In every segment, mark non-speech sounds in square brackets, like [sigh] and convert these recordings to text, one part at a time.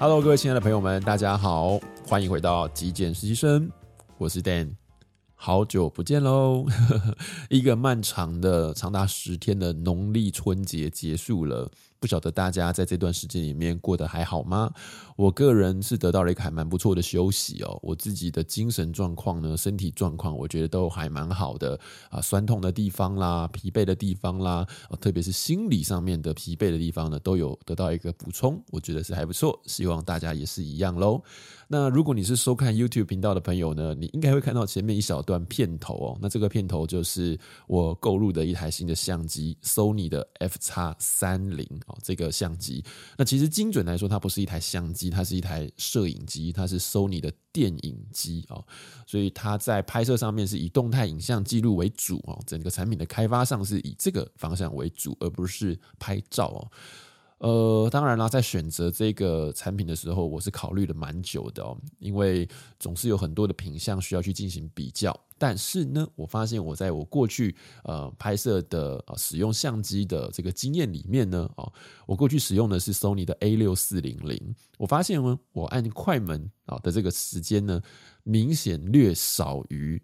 Hello，各位亲爱的朋友们，大家好，欢迎回到极简实习生，我是 Dan，好久不见喽！[laughs] 一个漫长的长达十天的农历春节结束了。不晓得大家在这段时间里面过得还好吗？我个人是得到了一个还蛮不错的休息哦。我自己的精神状况呢，身体状况，我觉得都还蛮好的啊。酸痛的地方啦，疲惫的地方啦，特别是心理上面的疲惫的地方呢，都有得到一个补充，我觉得是还不错。希望大家也是一样喽。那如果你是收看 YouTube 频道的朋友呢，你应该会看到前面一小段片头哦。那这个片头就是我购入的一台新的相机，Sony 的 F 叉三零这个相机，那其实精准来说，它不是一台相机，它是一台摄影机，它是 Sony 的电影机啊，所以它在拍摄上面是以动态影像记录为主哦，整个产品的开发上是以这个方向为主，而不是拍照哦。呃，当然啦，在选择这个产品的时候，我是考虑了蛮久的哦，因为总是有很多的品相需要去进行比较。但是呢，我发现我在我过去呃拍摄的使用相机的这个经验里面呢，哦，我过去使用的是 Sony 的 A 六四零零，我发现呢，我按快门啊的这个时间呢，明显略少于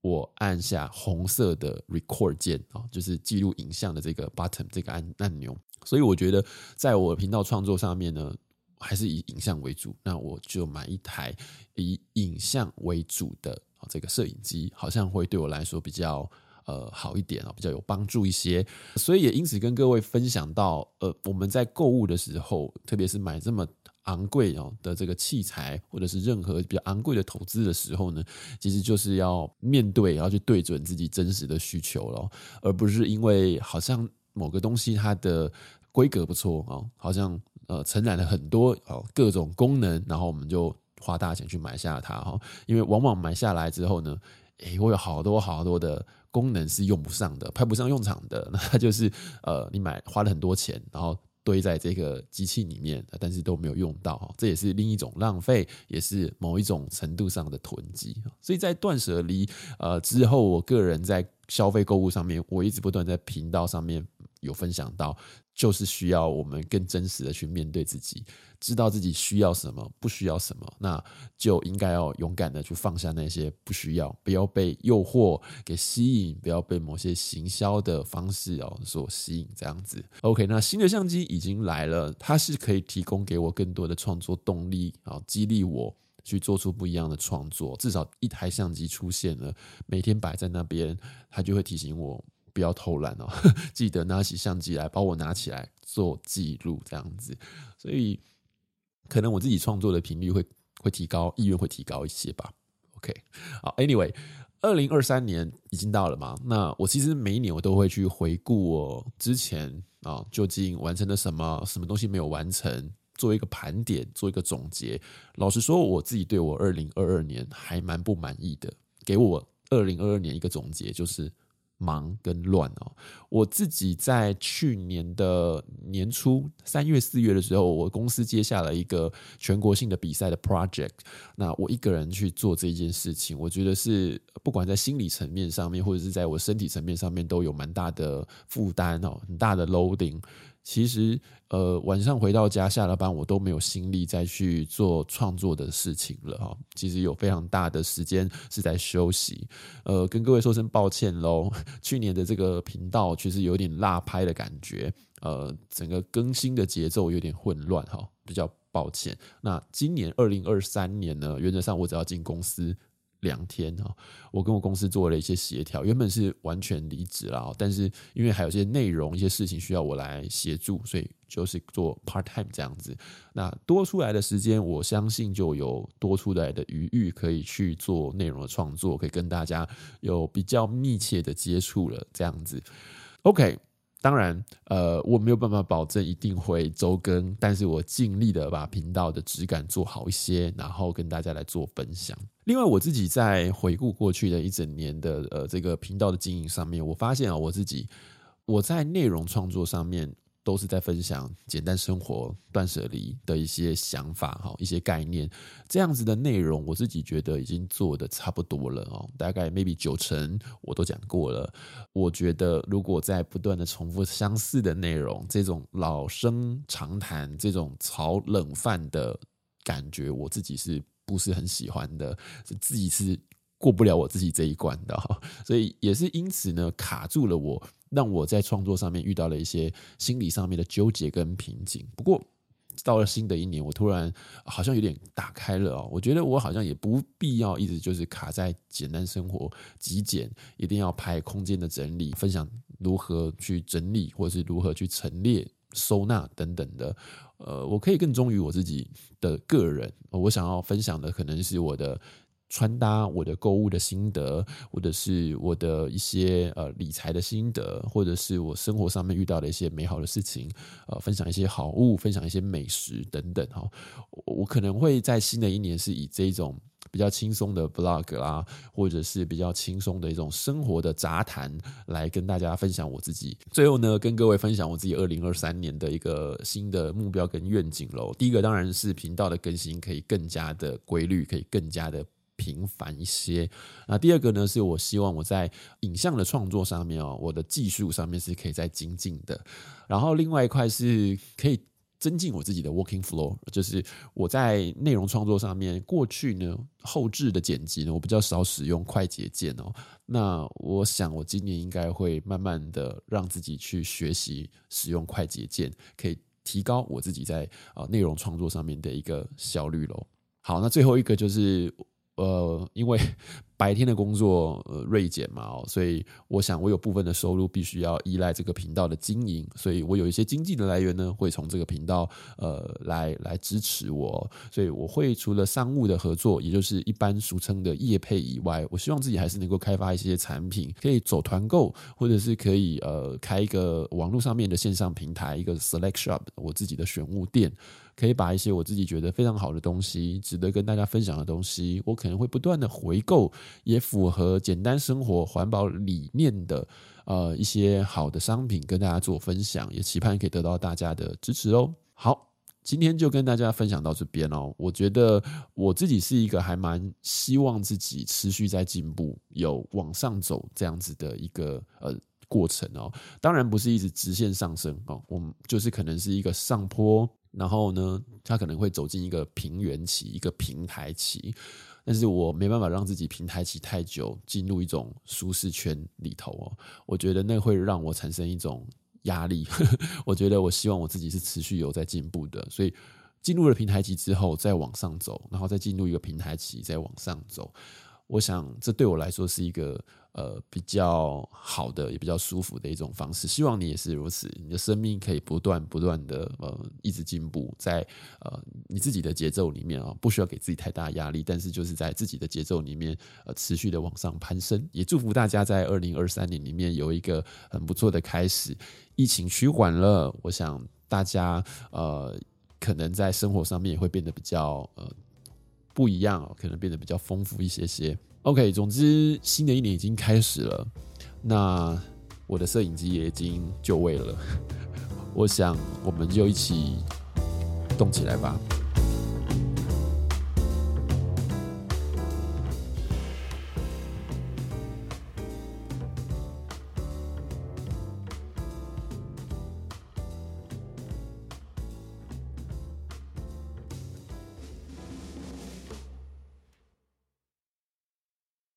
我按下红色的 Record 键啊，就是记录影像的这个 button 这个按按钮。所以我觉得，在我频道创作上面呢，还是以影像为主。那我就买一台以影像为主的这个摄影机，好像会对我来说比较呃好一点啊，比较有帮助一些。所以也因此跟各位分享到，呃，我们在购物的时候，特别是买这么昂贵哦的这个器材，或者是任何比较昂贵的投资的时候呢，其实就是要面对，要去对准自己真实的需求了，而不是因为好像。某个东西它的规格不错啊，好像呃承揽了很多哦各种功能，然后我们就花大钱去买下它哈。因为往往买下来之后呢，诶，我有好多好多的功能是用不上的，派不上用场的，[laughs] 那它就是呃你买花了很多钱，然后堆在这个机器里面，但是都没有用到哈，这也是另一种浪费，也是某一种程度上的囤积。所以在断舍离呃之后，我个人在消费购物上面，我一直不断在频道上面。有分享到，就是需要我们更真实的去面对自己，知道自己需要什么，不需要什么，那就应该要勇敢的去放下那些不需要，不要被诱惑给吸引，不要被某些行销的方式哦所吸引，这样子。OK，那新的相机已经来了，它是可以提供给我更多的创作动力啊，激励我去做出不一样的创作。至少一台相机出现了，每天摆在那边，它就会提醒我。不要偷懒哦，[laughs] 记得拿起相机来，把我拿起来做记录，这样子。所以可能我自己创作的频率会会提高，意愿会提高一些吧。OK，好，Anyway，二零二三年已经到了嘛？那我其实每一年我都会去回顾我之前啊究竟完成了什么，什么东西没有完成，做一个盘点，做一个总结。老实说，我自己对我二零二二年还蛮不满意的。给我二零二二年一个总结就是。忙跟乱哦，我自己在去年的年初三月四月的时候，我公司接下了一个全国性的比赛的 project，那我一个人去做这件事情，我觉得是不管在心理层面上面，或者是在我身体层面上面，都有蛮大的负担哦，很大的 loading。其实，呃，晚上回到家下了班，我都没有心力再去做创作的事情了哈。其实有非常大的时间是在休息，呃，跟各位说声抱歉喽。去年的这个频道其实有点落拍的感觉，呃，整个更新的节奏有点混乱哈，比较抱歉。那今年二零二三年呢，原则上我只要进公司。两天哈，我跟我公司做了一些协调，原本是完全离职了，但是因为还有一些内容、一些事情需要我来协助，所以就是做 part time 这样子。那多出来的时间，我相信就有多出来的余裕，可以去做内容的创作，可以跟大家有比较密切的接触了。这样子，OK。当然，呃，我没有办法保证一定会周更，但是我尽力的把频道的质感做好一些，然后跟大家来做分享。另外，我自己在回顾过去的一整年的呃这个频道的经营上面，我发现啊，我自己我在内容创作上面都是在分享简单生活、断舍离的一些想法哈，一些概念，这样子的内容，我自己觉得已经做得差不多了哦，大概 maybe 九成我都讲过了。我觉得如果在不断的重复相似的内容，这种老生常谈、这种炒冷饭的感觉，我自己是不是很喜欢的？自己是过不了我自己这一关的哈，所以也是因此呢，卡住了我。让我在创作上面遇到了一些心理上面的纠结跟瓶颈。不过到了新的一年，我突然好像有点打开了哦。我觉得我好像也不必要一直就是卡在简单生活、极简，一定要拍空间的整理、分享如何去整理，或者是如何去陈列、收纳等等的。呃，我可以更忠于我自己的个人。我想要分享的可能是我的。穿搭，我的购物的心得，或者是我的一些呃理财的心得，或者是我生活上面遇到的一些美好的事情，呃，分享一些好物，分享一些美食等等哈。我可能会在新的一年是以这种比较轻松的 vlog 啊，或者是比较轻松的一种生活的杂谈来跟大家分享我自己。最后呢，跟各位分享我自己二零二三年的一个新的目标跟愿景喽。第一个当然是频道的更新可以更加的规律，可以更加的。平凡一些。那第二个呢，是我希望我在影像的创作上面哦，我的技术上面是可以再精进的。然后另外一块是可以增进我自己的 working flow，就是我在内容创作上面，过去呢后置的剪辑呢，我比较少使用快捷键哦。那我想我今年应该会慢慢的让自己去学习使用快捷键，可以提高我自己在啊内容创作上面的一个效率喽。好，那最后一个就是。呃，因为 [laughs] 白天的工作呃锐减嘛，所以我想我有部分的收入必须要依赖这个频道的经营，所以我有一些经济的来源呢，会从这个频道呃来来支持我，所以我会除了商务的合作，也就是一般俗称的业配以外，我希望自己还是能够开发一些产品，可以走团购，或者是可以呃开一个网络上面的线上平台，一个 Select Shop，我自己的选物店。可以把一些我自己觉得非常好的东西，值得跟大家分享的东西，我可能会不断的回购，也符合简单生活环保理念的呃一些好的商品跟大家做分享，也期盼可以得到大家的支持哦。好，今天就跟大家分享到这边哦。我觉得我自己是一个还蛮希望自己持续在进步，有往上走这样子的一个呃过程哦。当然不是一直直线上升哦，我们就是可能是一个上坡。然后呢，他可能会走进一个平原期，一个平台期，但是我没办法让自己平台期太久，进入一种舒适圈里头哦。我觉得那会让我产生一种压力。[laughs] 我觉得我希望我自己是持续有在进步的，所以进入了平台期之后再往上走，然后再进入一个平台期再往上走。我想这对我来说是一个。呃，比较好的，也比较舒服的一种方式。希望你也是如此，你的生命可以不断不断的呃一直进步，在呃你自己的节奏里面啊，不需要给自己太大压力，但是就是在自己的节奏里面呃持续的往上攀升。也祝福大家在二零二三年里面有一个很不错的开始。疫情趋缓了，我想大家呃可能在生活上面也会变得比较呃不一样，可能变得比较丰富一些些。OK，总之新的一年已经开始了，那我的摄影机也已经就位了，我想我们就一起动起来吧。